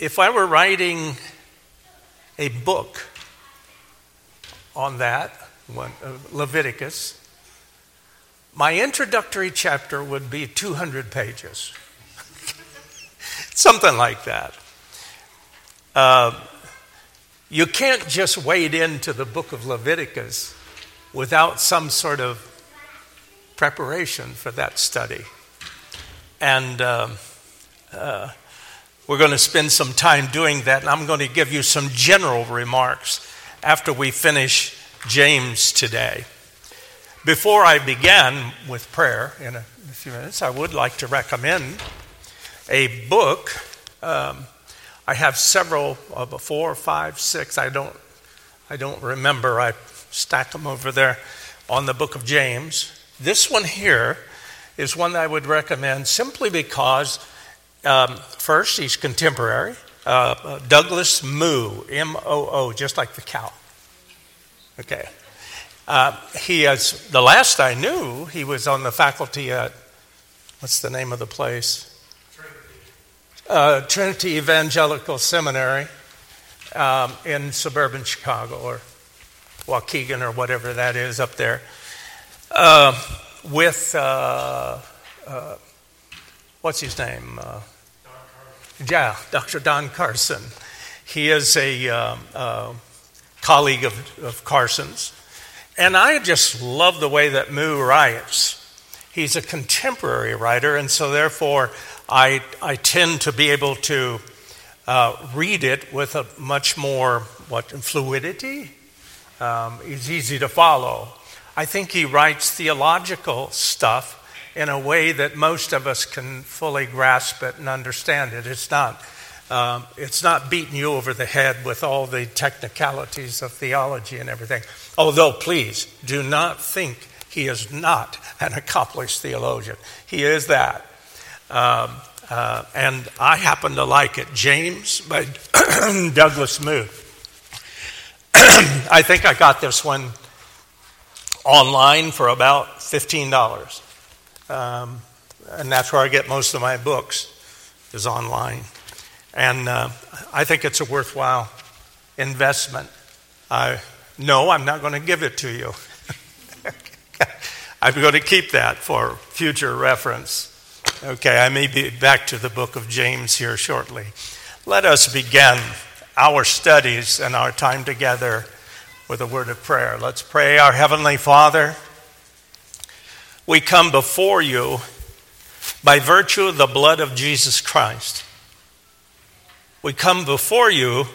if I were writing a book on that, one, uh, Leviticus, my introductory chapter would be 200 pages. Something like that. Uh, you can't just wade into the book of Leviticus without some sort of preparation for that study. And um, uh, we're going to spend some time doing that, and I'm going to give you some general remarks after we finish James today. Before I begin with prayer in a few minutes, I would like to recommend a book. Um, I have several, uh, four, five, six. I don't, I don't remember. I stack them over there on the book of James. This one here is one that I would recommend simply because, um, first, he's contemporary. Uh, uh, Douglas Moo, M O O, just like the cow. Okay. Uh, he is, the last I knew, he was on the faculty at, what's the name of the place? uh, Trinity Evangelical Seminary um, in suburban Chicago or Waukegan or whatever that is up there, uh, with uh, uh what's his name? Uh, yeah, Dr. Don Carson. He is a um, uh, colleague of, of Carson's. And I just love the way that Moo writes. He's a contemporary writer, and so therefore I, I tend to be able to uh, read it with a much more what fluidity. Um, it's easy to follow. I think he writes theological stuff in a way that most of us can fully grasp it and understand it. It's not, um, it's not beating you over the head with all the technicalities of theology and everything. Although, please do not think he is not an accomplished theologian. He is that. Um, uh, and I happen to like it. James by Douglas Moo. I think I got this one online for about $15. Um, and that's where I get most of my books, is online. And uh, I think it's a worthwhile investment. I, no, I'm not going to give it to you. I'm going to keep that for future reference. Okay, I may be back to the book of James here shortly. Let us begin our studies and our time together with a word of prayer. Let's pray. Our Heavenly Father, we come before you by virtue of the blood of Jesus Christ. We come before you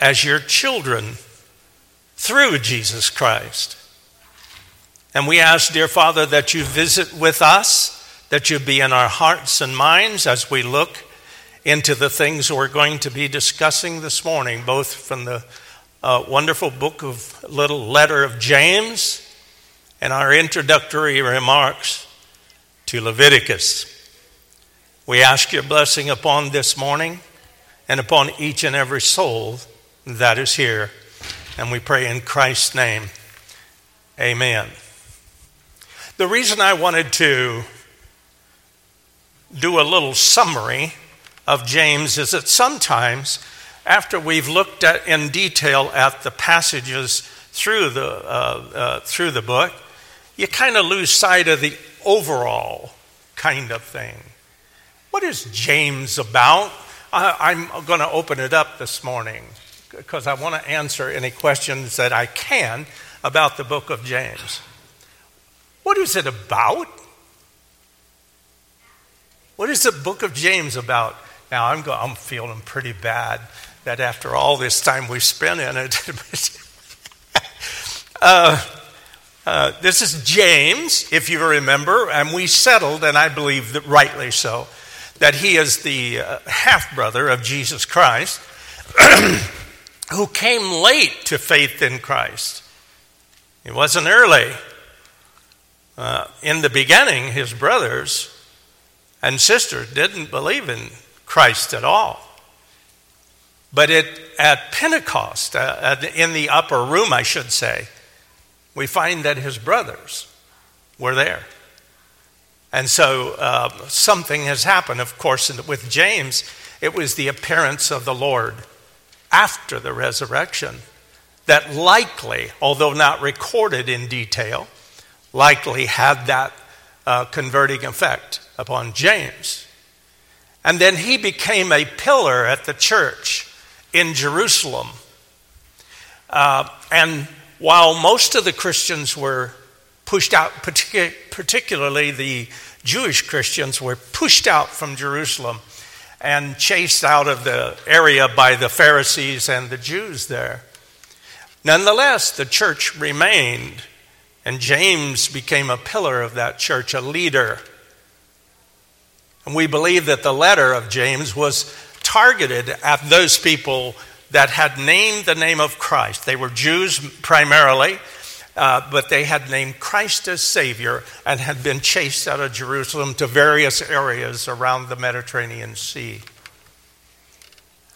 as your children through Jesus Christ. And we ask, dear Father, that you visit with us that you be in our hearts and minds as we look into the things we're going to be discussing this morning, both from the uh, wonderful book of little letter of James and our introductory remarks to Leviticus. We ask your blessing upon this morning and upon each and every soul that is here. And we pray in Christ's name. Amen. The reason I wanted to do a little summary of James is that sometimes, after we've looked at in detail at the passages through the, uh, uh, through the book, you kind of lose sight of the overall kind of thing. What is James about? I, I'm going to open it up this morning because I want to answer any questions that I can about the book of James. What is it about? What is the book of James about? Now, I'm, go- I'm feeling pretty bad that after all this time we've spent in it, uh, uh, this is James, if you remember, and we settled, and I believe that rightly so, that he is the uh, half brother of Jesus Christ who came late to faith in Christ. He wasn't early. Uh, in the beginning, his brothers and sister didn't believe in Christ at all. But it, at Pentecost, uh, in the upper room, I should say, we find that his brothers were there. And so uh, something has happened, of course, with James. It was the appearance of the Lord after the resurrection that likely, although not recorded in detail, likely had that uh, converting effect upon James. And then he became a pillar at the church in Jerusalem. Uh, and while most of the Christians were pushed out, particularly the Jewish Christians were pushed out from Jerusalem and chased out of the area by the Pharisees and the Jews there. Nonetheless, the church remained, and James became a pillar of that church, a leader. And we believe that the letter of James was targeted at those people that had named the name of Christ. They were Jews primarily, uh, but they had named Christ as Savior and had been chased out of Jerusalem to various areas around the Mediterranean Sea.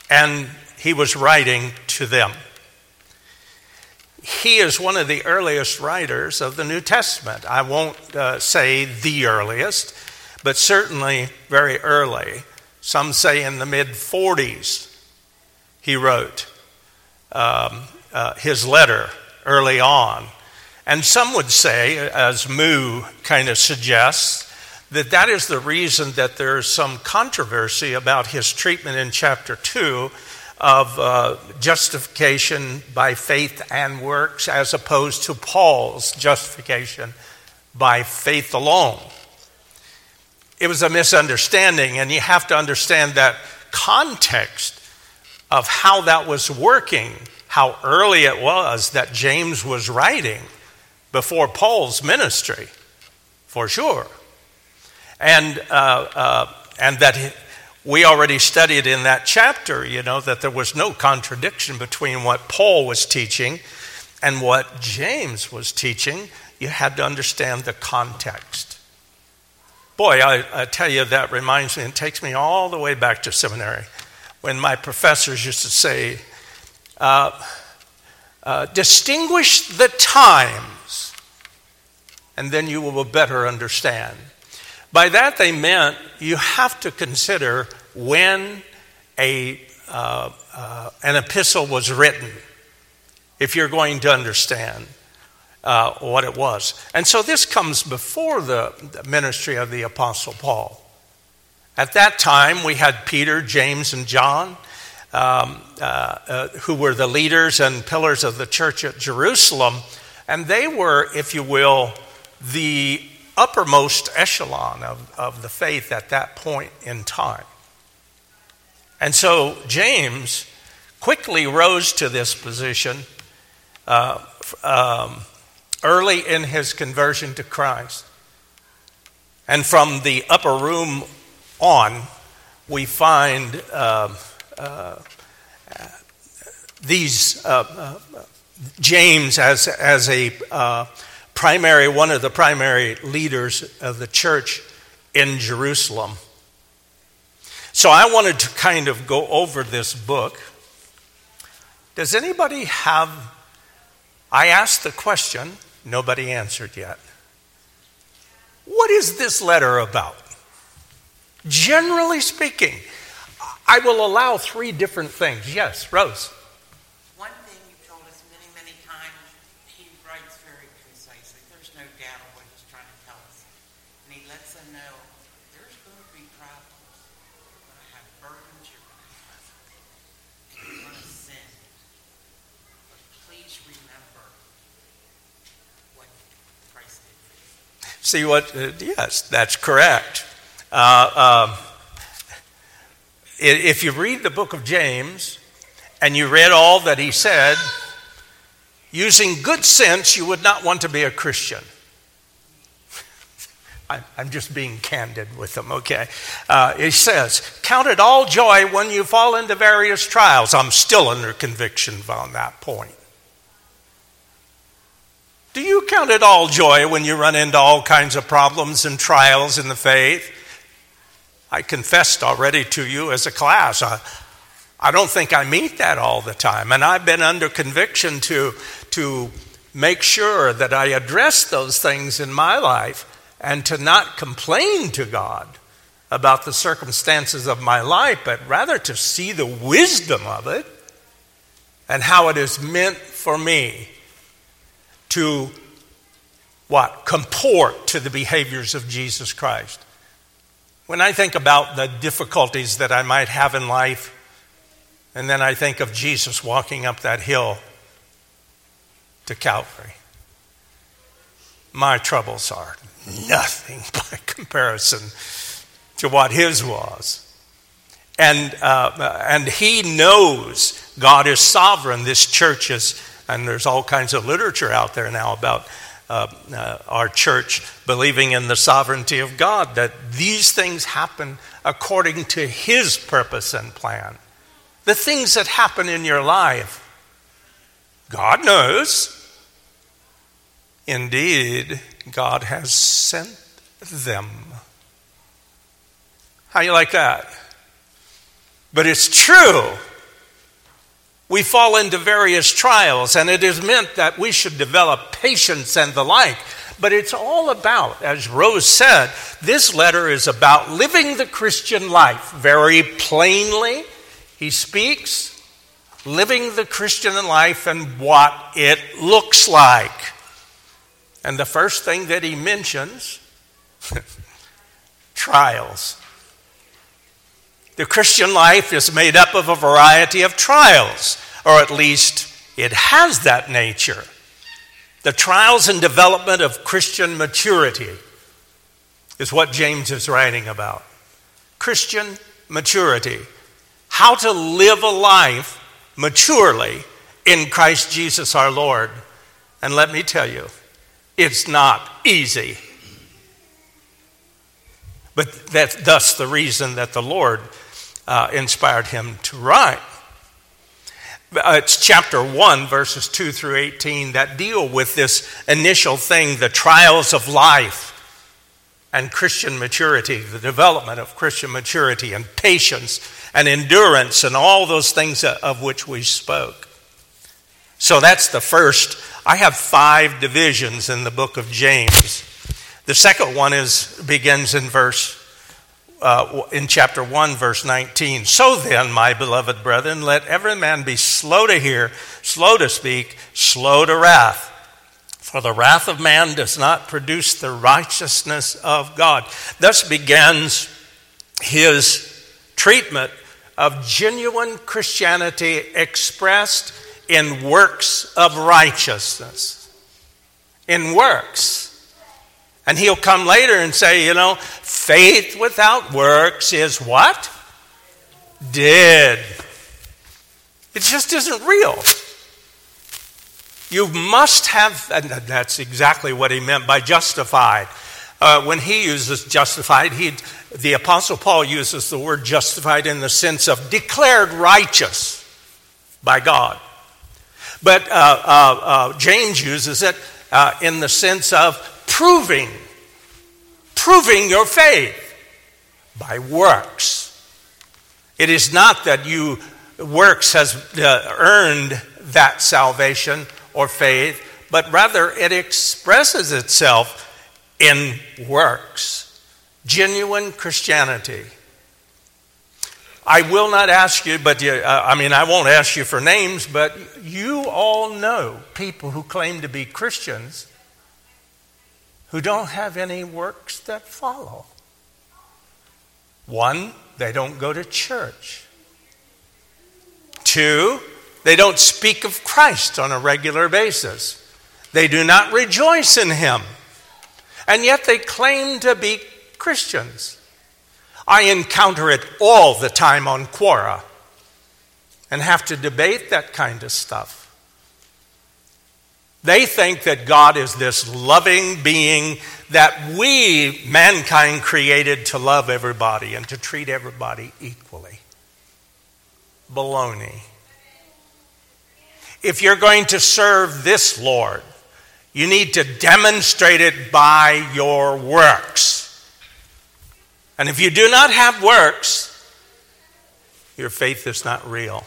And he was writing to them. He is one of the earliest writers of the New Testament. I won't uh, say the earliest, but certainly very early. Some say in the mid 40s he wrote um, uh, his letter early on. And some would say, as Moo kind of suggests, that that is the reason that there's some controversy about his treatment in chapter 2 of uh, justification by faith and works as opposed to Paul's justification by faith alone. It was a misunderstanding, and you have to understand that context of how that was working, how early it was that James was writing before Paul's ministry, for sure. And, uh, uh, and that we already studied in that chapter, you know, that there was no contradiction between what Paul was teaching and what James was teaching. You had to understand the context. Boy, I, I tell you, that reminds me, it takes me all the way back to seminary when my professors used to say, uh, uh, distinguish the times, and then you will better understand. By that, they meant you have to consider when a, uh, uh, an epistle was written if you're going to understand uh, what it was. And so this comes before the, the ministry of the Apostle Paul. At that time, we had Peter, James, and John. Um, uh, uh, who were the leaders and pillars of the church at Jerusalem. And they were, if you will, the uppermost echelon of, of the faith at that point in time. And so James quickly rose to this position uh, um, early in his conversion to Christ. And from the upper room on, we find uh, uh, these uh, uh, James as, as a uh, primary, one of the primary leaders of the church in Jerusalem. So I wanted to kind of go over this book. Does anybody have? I asked the question, nobody answered yet. What is this letter about? Generally speaking, I will allow three different things. Yes, Rose. One thing you've told us many, many times, he writes very concisely. There's no doubt of what he's trying to tell us. And he lets them know there's going to be problems. You're going to have burdens. You're going to have and you're going to sin. But please remember what Christ did for you. See what? Uh, yes, that's correct. Uh, um, if you read the book of James and you read all that he said, using good sense, you would not want to be a Christian. I'm just being candid with them, okay? Uh, he says, Count it all joy when you fall into various trials. I'm still under conviction on that point. Do you count it all joy when you run into all kinds of problems and trials in the faith? I confessed already to you as a class. I, I don't think I meet that all the time. And I've been under conviction to, to make sure that I address those things in my life and to not complain to God about the circumstances of my life, but rather to see the wisdom of it and how it is meant for me to what? Comport to the behaviors of Jesus Christ. When I think about the difficulties that I might have in life, and then I think of Jesus walking up that hill to Calvary, my troubles are nothing by comparison to what his was. And, uh, and he knows God is sovereign. This church is, and there's all kinds of literature out there now about uh, uh, our church believing in the sovereignty of God, that these things happen according to his purpose and plan. The things that happen in your life, God knows. Indeed, God has sent them. How you like that? But it's true. We fall into various trials, and it is meant that we should develop patience and the like. But it's all about, as Rose said, this letter is about living the Christian life very plainly. He speaks living the Christian life and what it looks like. And the first thing that he mentions trials. The Christian life is made up of a variety of trials, or at least it has that nature. The trials and development of Christian maturity is what James is writing about. Christian maturity. How to live a life maturely in Christ Jesus our Lord. And let me tell you, it's not easy. But that's thus the reason that the Lord uh, inspired him to write. Uh, it's chapter 1, verses 2 through 18, that deal with this initial thing the trials of life and Christian maturity, the development of Christian maturity and patience and endurance and all those things of which we spoke. So that's the first. I have five divisions in the book of James. The second one is begins in verse uh, in chapter 1, verse 19. So then, my beloved brethren, let every man be slow to hear, slow to speak, slow to wrath. For the wrath of man does not produce the righteousness of God. Thus begins his treatment of genuine Christianity expressed in works of righteousness. In works. And he'll come later and say, you know, faith without works is what? Dead. It just isn't real. You must have, and that's exactly what he meant by justified. Uh, when he uses justified, he, the Apostle Paul uses the word justified in the sense of declared righteous by God. But uh, uh, uh James uses it uh, in the sense of proving, proving your faith by works. It is not that you works has uh, earned that salvation or faith, but rather it expresses itself in works. Genuine Christianity. I will not ask you, but you, uh, I mean, I won't ask you for names, but you all know people who claim to be Christians who don't have any works that follow. One, they don't go to church. Two, they don't speak of Christ on a regular basis. They do not rejoice in Him. And yet they claim to be Christians. I encounter it all the time on Quora and have to debate that kind of stuff. They think that God is this loving being that we, mankind, created to love everybody and to treat everybody equally. Baloney. If you're going to serve this Lord, you need to demonstrate it by your works. And if you do not have works, your faith is not real.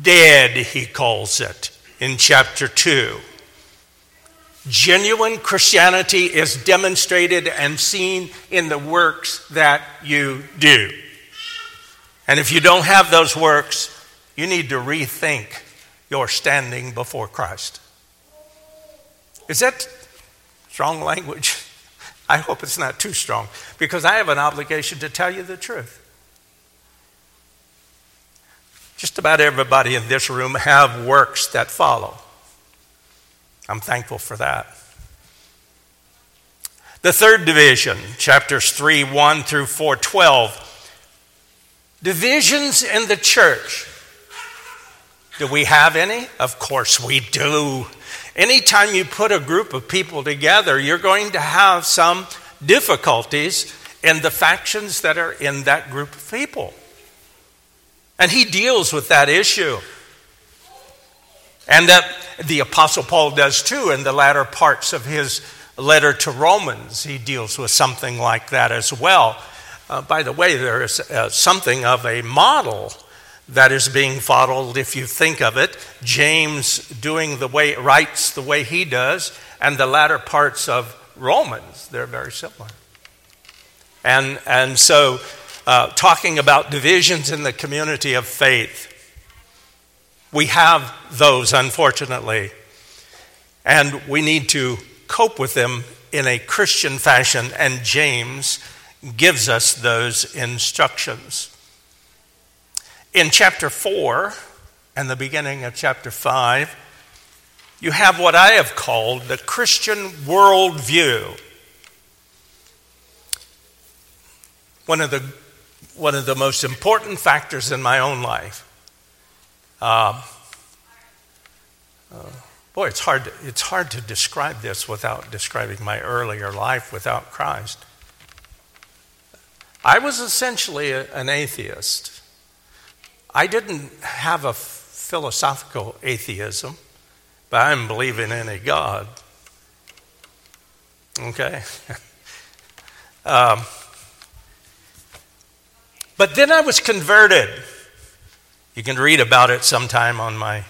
Dead, he calls it in chapter 2. Genuine Christianity is demonstrated and seen in the works that you do. And if you don't have those works, you need to rethink your standing before Christ. Is that strong language? I hope it's not too strong because I have an obligation to tell you the truth. Just about everybody in this room have works that follow. I'm thankful for that. The third division, chapters 3 1 through 4 12. Divisions in the church. Do we have any? Of course we do. Anytime you put a group of people together, you're going to have some difficulties in the factions that are in that group of people. And he deals with that issue. And that the Apostle Paul does too in the latter parts of his letter to Romans. He deals with something like that as well. Uh, by the way, there is uh, something of a model that is being followed if you think of it. James doing the way, writes the way he does, and the latter parts of Romans, they're very similar. And, and so, uh, talking about divisions in the community of faith, we have those, unfortunately, and we need to cope with them in a Christian fashion, and James gives us those instructions. In chapter 4 and the beginning of chapter 5, you have what I have called the Christian worldview. One of the, one of the most important factors in my own life um, uh, boy, it's hard, to, it's hard to describe this without describing my earlier life without Christ. I was essentially a, an atheist. I didn't have a philosophical atheism, but I'm believing in a God. Okay? um, but then I was converted. You can read about it sometime on my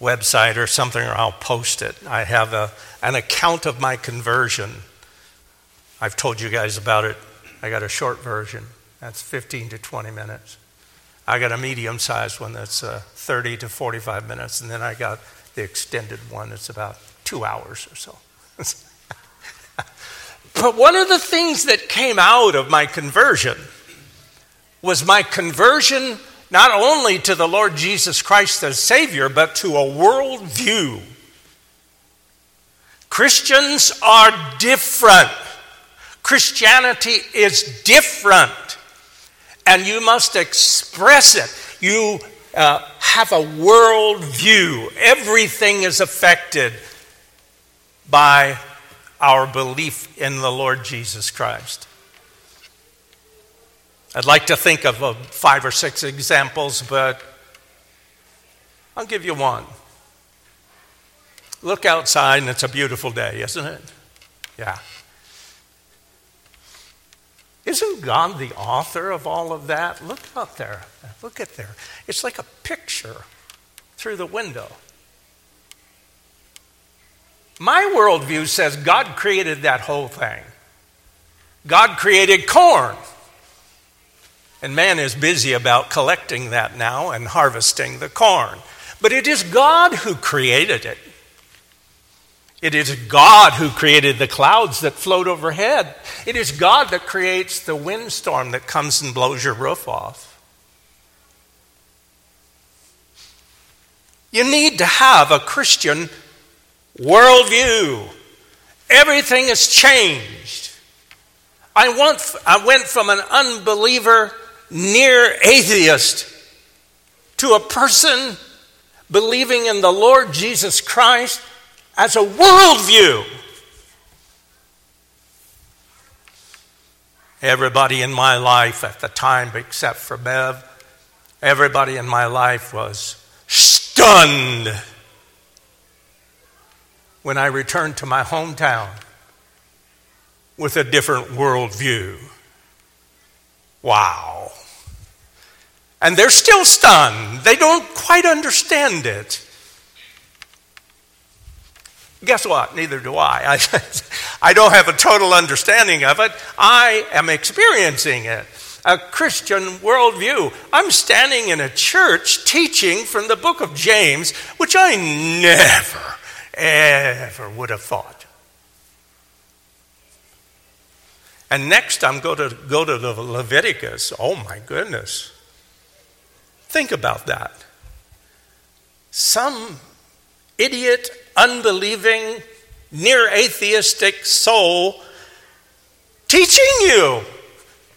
website or something, or I'll post it. I have a, an account of my conversion. I've told you guys about it. I got a short version, that's 15 to 20 minutes. I got a medium sized one that's uh, 30 to 45 minutes, and then I got the extended one that's about two hours or so. but one of the things that came out of my conversion was my conversion not only to the Lord Jesus Christ as Savior, but to a worldview. Christians are different. Christianity is different. And you must express it. You uh, have a worldview. Everything is affected by our belief in the Lord Jesus Christ. I'd like to think of uh, five or six examples, but I'll give you one. Look outside, and it's a beautiful day, isn't it? Yeah. Isn't God the author of all of that? Look out there. Look at there. It's like a picture through the window. My worldview says God created that whole thing. God created corn. And man is busy about collecting that now and harvesting the corn. But it is God who created it. It is God who created the clouds that float overhead. It is God that creates the windstorm that comes and blows your roof off. You need to have a Christian worldview. Everything has changed. I, want, I went from an unbeliever near atheist to a person believing in the Lord Jesus Christ as a worldview. Everybody in my life at the time, except for Bev, everybody in my life was stunned when I returned to my hometown with a different worldview. Wow. And they're still stunned. They don't quite understand it. Guess what? Neither do I. I, I don't have a total understanding of it. I am experiencing it. A Christian worldview. I'm standing in a church teaching from the book of James, which I never, ever would have thought. And next, I'm going to go to the Leviticus. Oh my goodness. Think about that. Some idiot, unbelieving, near atheistic soul teaching you.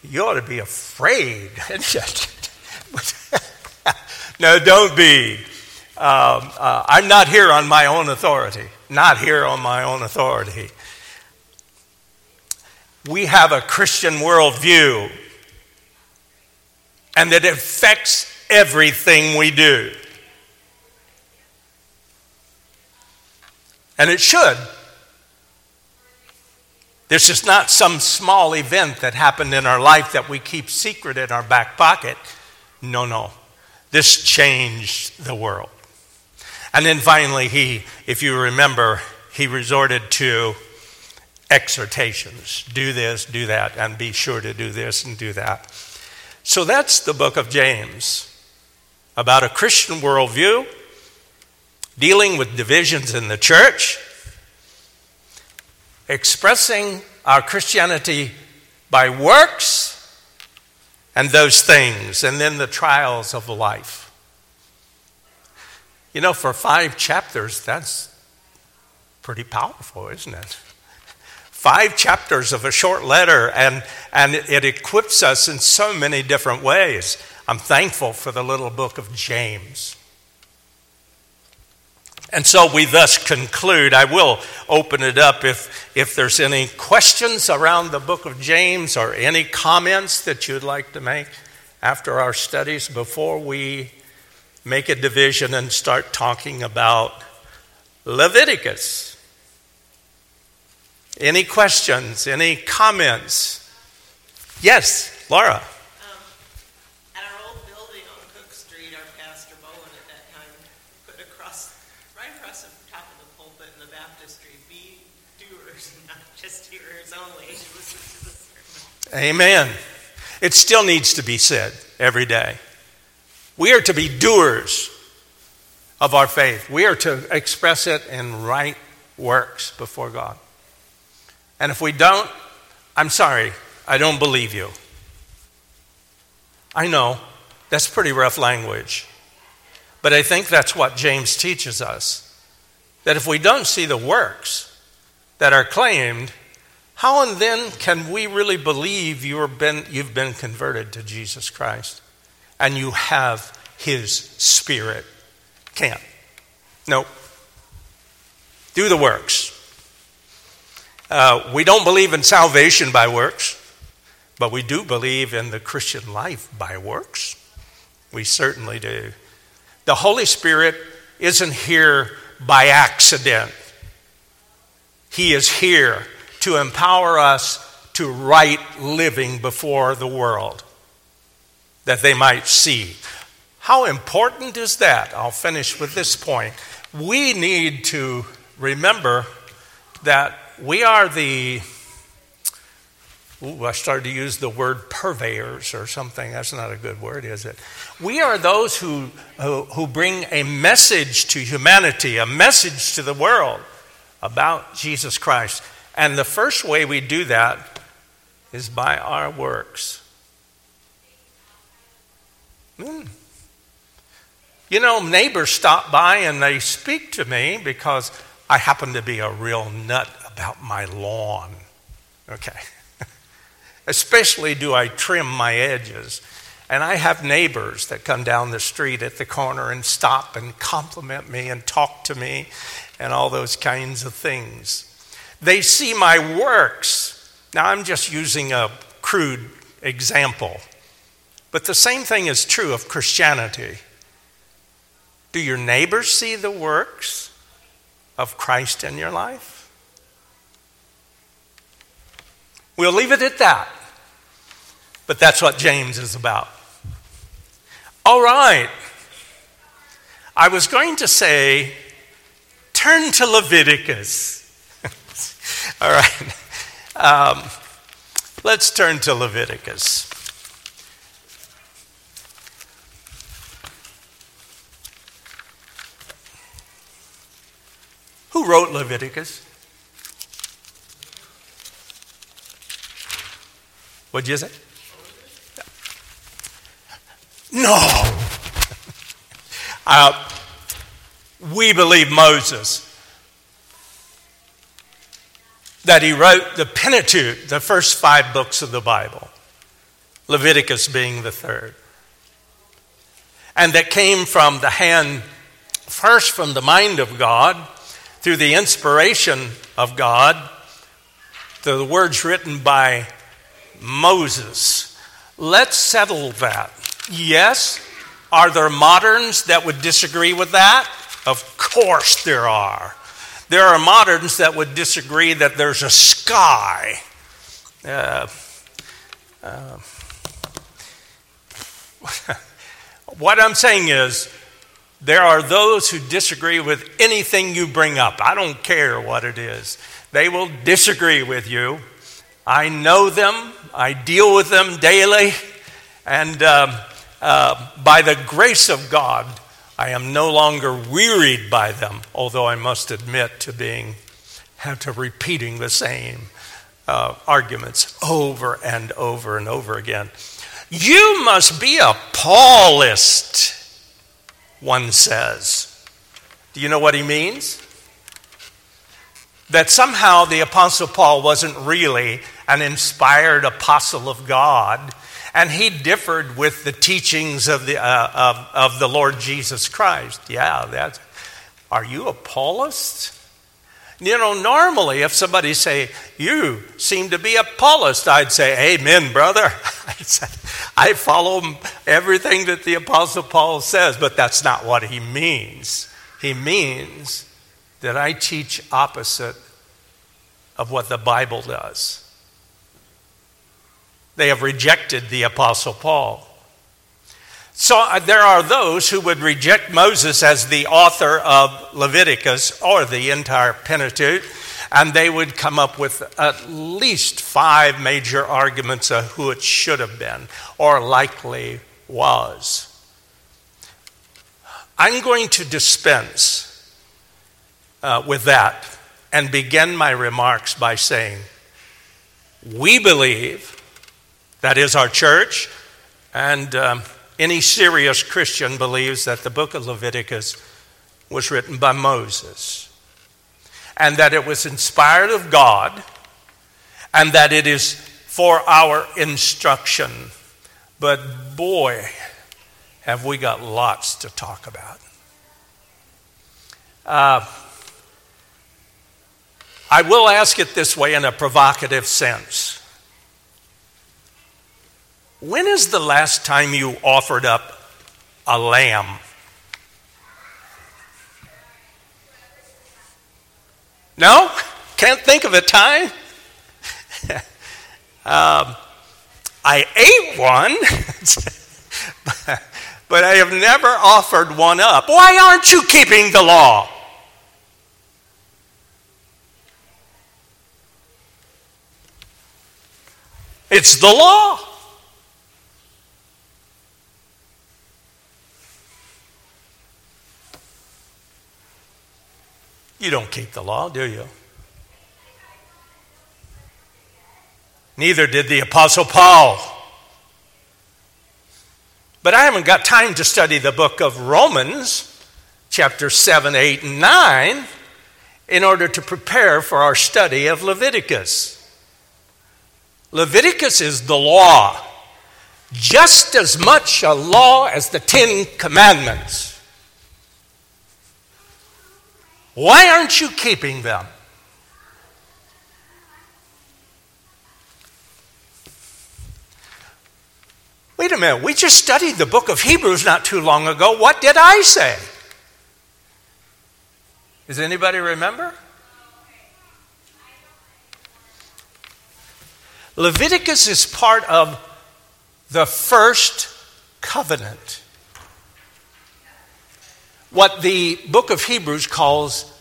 You ought to be afraid. no, don't be. Um, uh, I'm not here on my own authority. Not here on my own authority. We have a Christian worldview, and that affects everything we do. And it should. This is not some small event that happened in our life that we keep secret in our back pocket. No, no. This changed the world. And then finally, he, if you remember, he resorted to exhortations do this, do that, and be sure to do this and do that. So that's the book of James about a Christian worldview dealing with divisions in the church, expressing our Christianity by works and those things, and then the trials of life. You know, for five chapters, that's pretty powerful, isn't it? Five chapters of a short letter, and, and it equips us in so many different ways. I'm thankful for the little book of James. And so we thus conclude. I will open it up if, if there's any questions around the book of James or any comments that you'd like to make after our studies before we make a division and start talking about Leviticus. Any questions? Any comments? Yes, Laura. Um, at our old building on Cook Street, our pastor Bowen at that time put across, right across the top of the pulpit in the baptistry, be doers, not just hearers only. Amen. It still needs to be said every day. We are to be doers of our faith. We are to express it in right works before God. And if we don't, I'm sorry, I don't believe you. I know that's pretty rough language. But I think that's what James teaches us. That if we don't see the works that are claimed, how and then can we really believe you've been, you've been converted to Jesus Christ and you have His Spirit? Can't. Nope. Do the works. Uh, we don't believe in salvation by works, but we do believe in the Christian life by works. We certainly do. The Holy Spirit isn't here by accident, He is here to empower us to right living before the world that they might see. How important is that? I'll finish with this point. We need to remember that we are the, ooh, I started to use the word purveyors or something. That's not a good word, is it? We are those who, who, who bring a message to humanity, a message to the world about Jesus Christ. And the first way we do that is by our works. Mm. You know, neighbors stop by and they speak to me because I happen to be a real nut about my lawn. Okay. Especially do I trim my edges. And I have neighbors that come down the street at the corner and stop and compliment me and talk to me and all those kinds of things. They see my works. Now, I'm just using a crude example, but the same thing is true of Christianity. Do your neighbors see the works of Christ in your life? We'll leave it at that. But that's what James is about. All right. I was going to say turn to Leviticus. All right. Um, let's turn to Leviticus. Who wrote Leviticus? What'd you say? No. Uh, we believe Moses that he wrote the Pentateuch, the first five books of the Bible, Leviticus being the third. And that came from the hand, first from the mind of God, through the inspiration of God, through the words written by Moses. Let's settle that. Yes, are there moderns that would disagree with that? Of course there are. There are moderns that would disagree that there's a sky. Uh, uh, what I'm saying is, there are those who disagree with anything you bring up. I don't care what it is. They will disagree with you. I know them, I deal with them daily, and um, uh, by the grace of God, I am no longer wearied by them, although I must admit to being to repeating the same uh, arguments over and over and over again. You must be a Paulist, one says. Do you know what he means? That somehow the Apostle Paul wasn't really an inspired apostle of God and he differed with the teachings of the, uh, of, of the Lord Jesus Christ. Yeah, that's. Are you a Paulist? You know, normally if somebody say, you seem to be a Paulist, I'd say, amen, brother. I follow everything that the Apostle Paul says, but that's not what he means. He means that I teach opposite of what the Bible does. They have rejected the Apostle Paul. So uh, there are those who would reject Moses as the author of Leviticus or the entire Pentateuch, and they would come up with at least five major arguments of who it should have been or likely was. I'm going to dispense uh, with that and begin my remarks by saying, We believe that is our church. And um, any serious Christian believes that the book of Leviticus was written by Moses and that it was inspired of God and that it is for our instruction. But boy, have we got lots to talk about. Uh, I will ask it this way in a provocative sense. When is the last time you offered up a lamb? No? Can't think of a time? um, I ate one, but I have never offered one up. Why aren't you keeping the law? It's the law. You don't keep the law, do you? Neither did the Apostle Paul. But I haven't got time to study the book of Romans, chapter 7, 8, and 9, in order to prepare for our study of Leviticus. Leviticus is the law, just as much a law as the Ten Commandments. Why aren't you keeping them? Wait a minute, we just studied the book of Hebrews not too long ago. What did I say? Does anybody remember? Leviticus is part of the first covenant what the book of Hebrews calls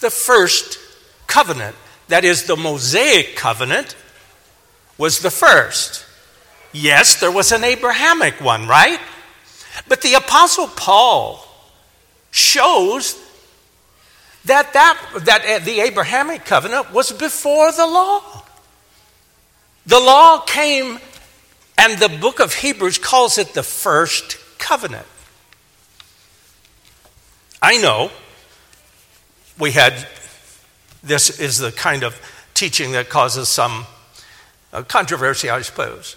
the first covenant. That is, the Mosaic covenant was the first. Yes, there was an Abrahamic one, right? But the Apostle Paul shows that, that, that uh, the Abrahamic covenant was before the law. The law came, and the book of Hebrews calls it the first covenant. I know we had, this is the kind of teaching that causes some uh, controversy, I suppose.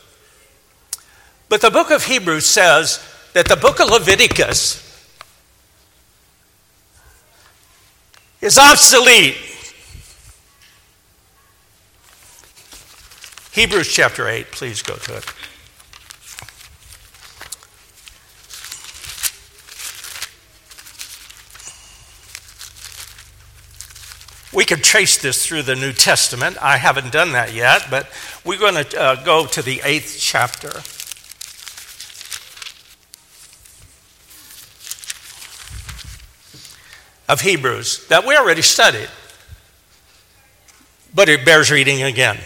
But the book of Hebrews says that the book of Leviticus is obsolete. Hebrews chapter 8, please go to it. We could trace this through the New Testament. I haven't done that yet, but we're going to uh, go to the eighth chapter. Of Hebrews that we already studied, but it bears reading again.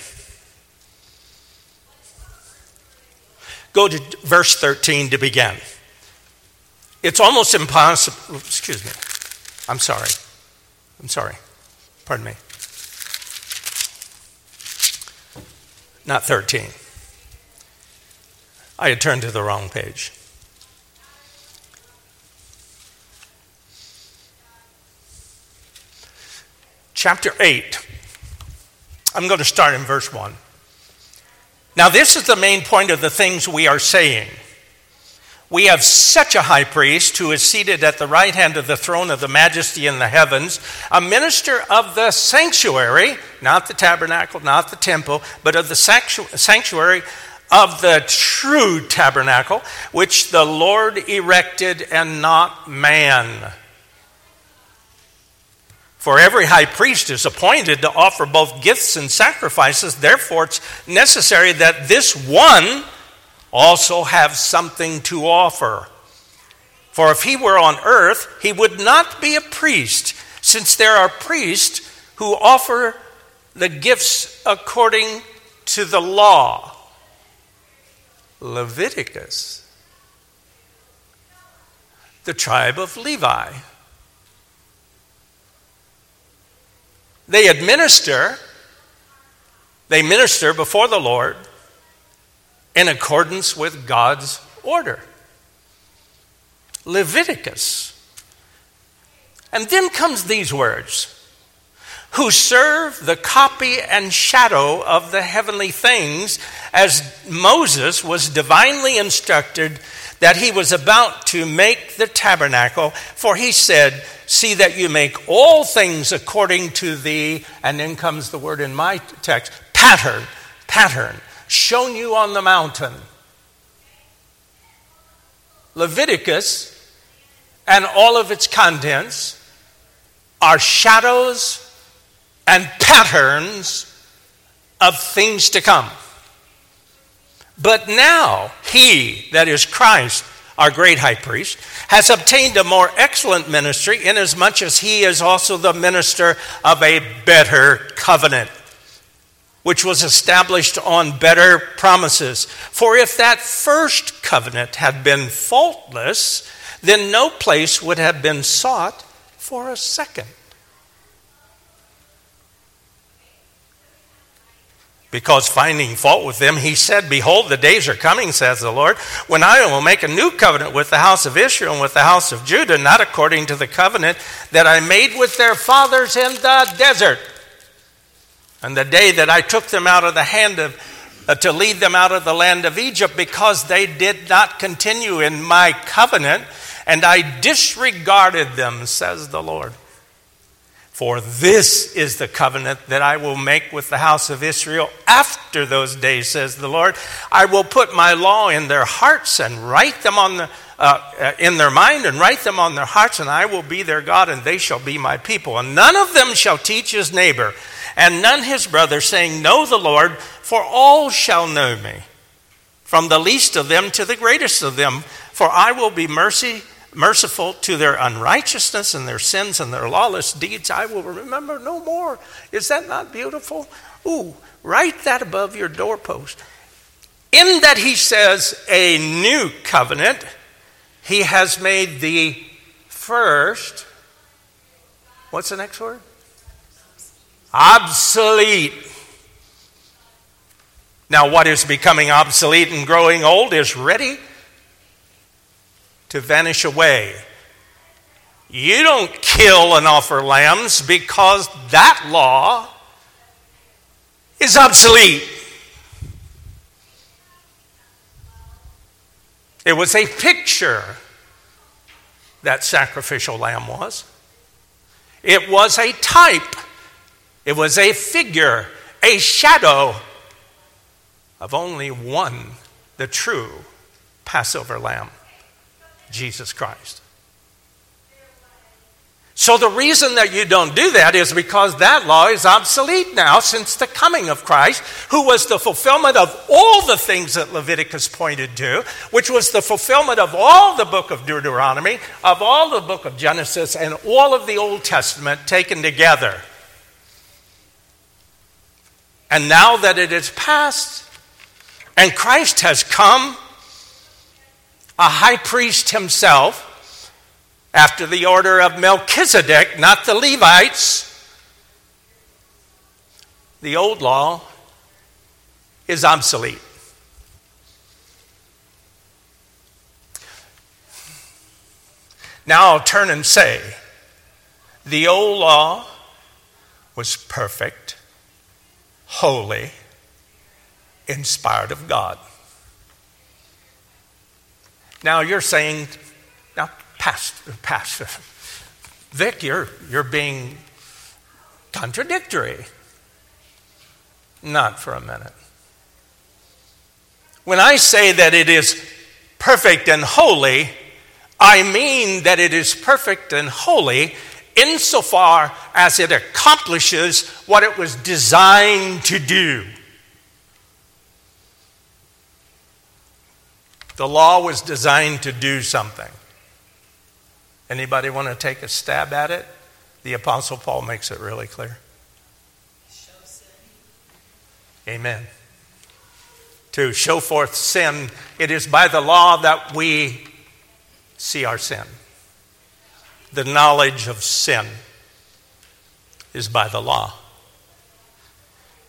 Go to verse 13 to begin. It's almost impossible. Excuse me. I'm sorry. I'm sorry. Pardon me. Not 13. I had turned to the wrong page. Chapter 8. I'm going to start in verse 1. Now, this is the main point of the things we are saying. We have such a high priest who is seated at the right hand of the throne of the majesty in the heavens, a minister of the sanctuary, not the tabernacle, not the temple, but of the sanctuary of the true tabernacle, which the Lord erected and not man. For every high priest is appointed to offer both gifts and sacrifices. Therefore, it's necessary that this one also have something to offer. For if he were on earth, he would not be a priest, since there are priests who offer the gifts according to the law. Leviticus, the tribe of Levi. They administer, they minister before the Lord in accordance with God's order. Leviticus. And then comes these words who serve the copy and shadow of the heavenly things, as Moses was divinely instructed that he was about to make the tabernacle. For he said, See that you make all things according to the, and then comes the word in my text, pattern, pattern shown you on the mountain. Leviticus and all of its contents are shadows and patterns of things to come. But now, he, that is Christ, our great high priest, has obtained a more excellent ministry, inasmuch as he is also the minister of a better covenant which was established on better promises. For if that first covenant had been faultless, then no place would have been sought for a second. Because finding fault with them, he said, Behold, the days are coming, says the Lord, when I will make a new covenant with the house of Israel and with the house of Judah, not according to the covenant that I made with their fathers in the desert and the day that I took them out of the hand of, uh, to lead them out of the land of Egypt, because they did not continue in my covenant, and I disregarded them, says the Lord. For this is the covenant that I will make with the house of Israel after those days, says the Lord. I will put my law in their hearts and write them on the, uh, uh in their mind and write them on their hearts, and I will be their God, and they shall be my people. And none of them shall teach his neighbor and none his brother, saying, Know the Lord, for all shall know me, from the least of them to the greatest of them. For I will be mercy, merciful to their unrighteousness and their sins and their lawless deeds, I will remember no more. Is that not beautiful? Ooh, write that above your doorpost. In that he says a new covenant, he has made the first, what's the next word? Obsolete. Now, what is becoming obsolete and growing old is ready to vanish away. You don't kill and offer lambs because that law is obsolete. It was a picture that sacrificial lamb was. It was a type. It was a figure, a shadow of only one, the true Passover lamb. Jesus Christ. So, the reason that you don't do that is because that law is obsolete now since the coming of Christ, who was the fulfillment of all the things that Leviticus pointed to, which was the fulfillment of all the book of Deuteronomy, of all the book of Genesis, and all of the Old Testament taken together. And now that it is past and Christ has come, a high priest himself, after the order of Melchizedek, not the Levites. The old law is obsolete. Now I'll turn and say the old law was perfect, holy, inspired of God. Now you're saying, now, Pastor, Pastor, Vic, you're, you're being contradictory. Not for a minute. When I say that it is perfect and holy, I mean that it is perfect and holy insofar as it accomplishes what it was designed to do. The law was designed to do something. Anybody want to take a stab at it? The Apostle Paul makes it really clear. Amen. To show forth sin, it is by the law that we see our sin. The knowledge of sin is by the law.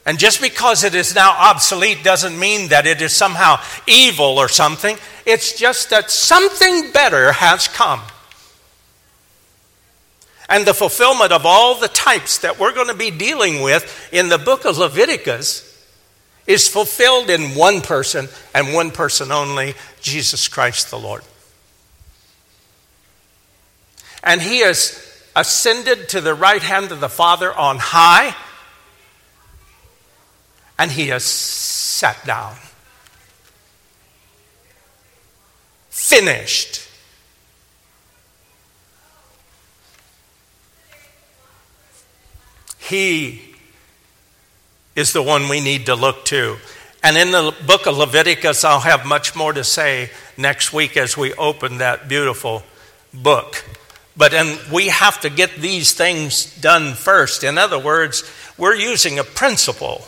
And just because it is now obsolete doesn't mean that it is somehow evil or something. It's just that something better has come. And the fulfillment of all the types that we're going to be dealing with in the book of Leviticus is fulfilled in one person and one person only Jesus Christ the Lord. And he has ascended to the right hand of the Father on high and he has sat down. Finished. He is the one we need to look to. And in the book of Leviticus, I'll have much more to say next week as we open that beautiful book. But and we have to get these things done first. In other words, we're using a principle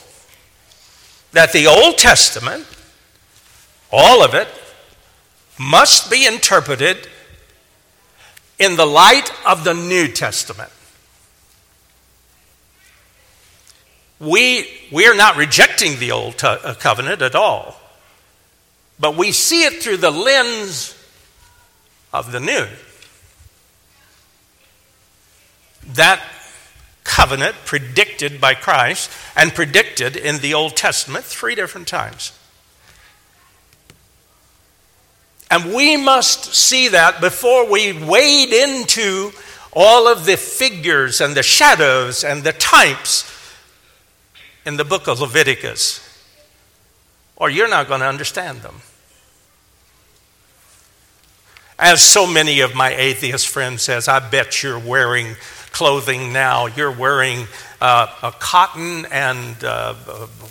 that the Old Testament, all of it, must be interpreted in the light of the New Testament. We, we are not rejecting the Old uh, Covenant at all, but we see it through the lens of the New. That covenant predicted by Christ and predicted in the Old Testament three different times. And we must see that before we wade into all of the figures and the shadows and the types in the book of Leviticus, or you're not going to understand them. As so many of my atheist friends says, I bet you're wearing clothing now. You're wearing uh, a cotton and uh,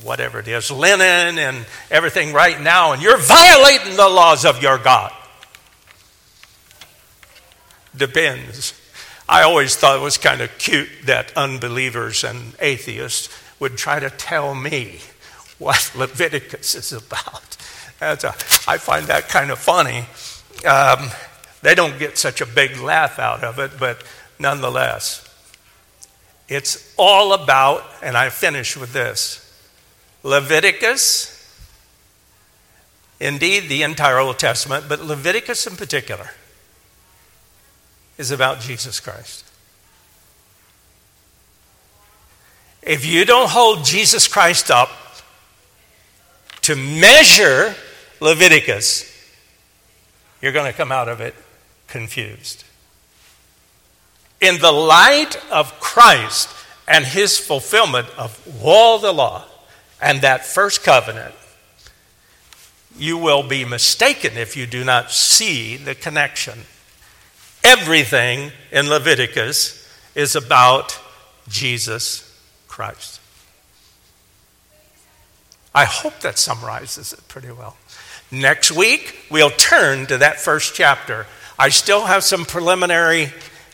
whatever it is, linen and everything right now, and you're violating the laws of your God. Depends. I always thought it was kind of cute that unbelievers and atheists would try to tell me what Leviticus is about. A, I find that kind of funny. Um, they don't get such a big laugh out of it, but nonetheless, it's all about, and I finish with this Leviticus, indeed the entire Old Testament, but Leviticus in particular, is about Jesus Christ. If you don't hold Jesus Christ up to measure Leviticus, you're going to come out of it confused. In the light of Christ and his fulfillment of all the law and that first covenant, you will be mistaken if you do not see the connection. Everything in Leviticus is about Jesus Christ. I hope that summarizes it pretty well. Next week, we'll turn to that first chapter. I still have some preliminary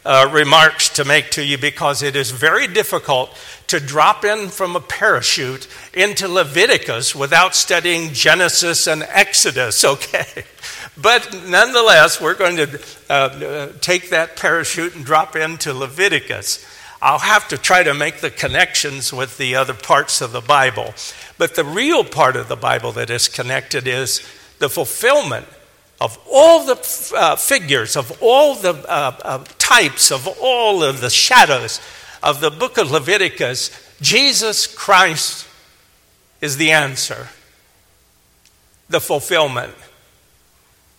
uh, remarks to make to you because it is very difficult to drop in from a parachute into Leviticus without studying Genesis and Exodus, okay? But nonetheless, we're going to uh, take that parachute and drop into Leviticus. I'll have to try to make the connections with the other parts of the Bible. But the real part of the Bible that is connected is the fulfillment of all the uh, figures, of all the uh, uh, types, of all of the shadows of the book of Leviticus. Jesus Christ is the answer, the fulfillment.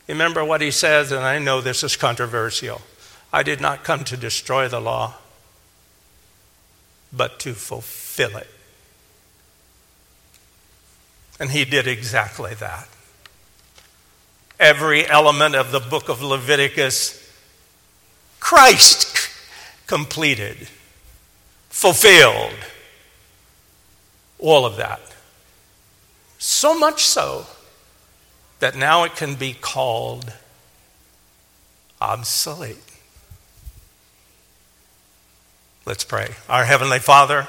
Remember what he says, and I know this is controversial. I did not come to destroy the law, but to fulfill it. And he did exactly that. Every element of the book of Leviticus, Christ completed, fulfilled, all of that. So much so that now it can be called obsolete. Let's pray. Our Heavenly Father,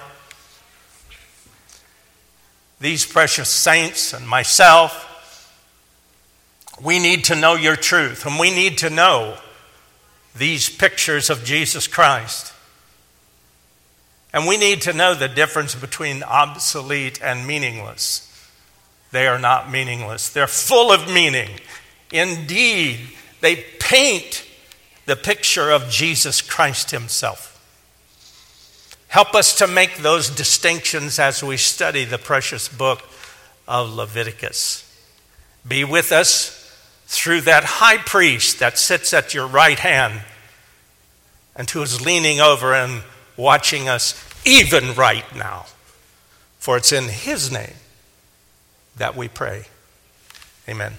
these precious saints and myself, we need to know your truth, and we need to know these pictures of Jesus Christ. And we need to know the difference between obsolete and meaningless. They are not meaningless, they're full of meaning. Indeed, they paint the picture of Jesus Christ Himself. Help us to make those distinctions as we study the precious book of Leviticus. Be with us through that high priest that sits at your right hand and who is leaning over and watching us even right now. For it's in his name that we pray. Amen.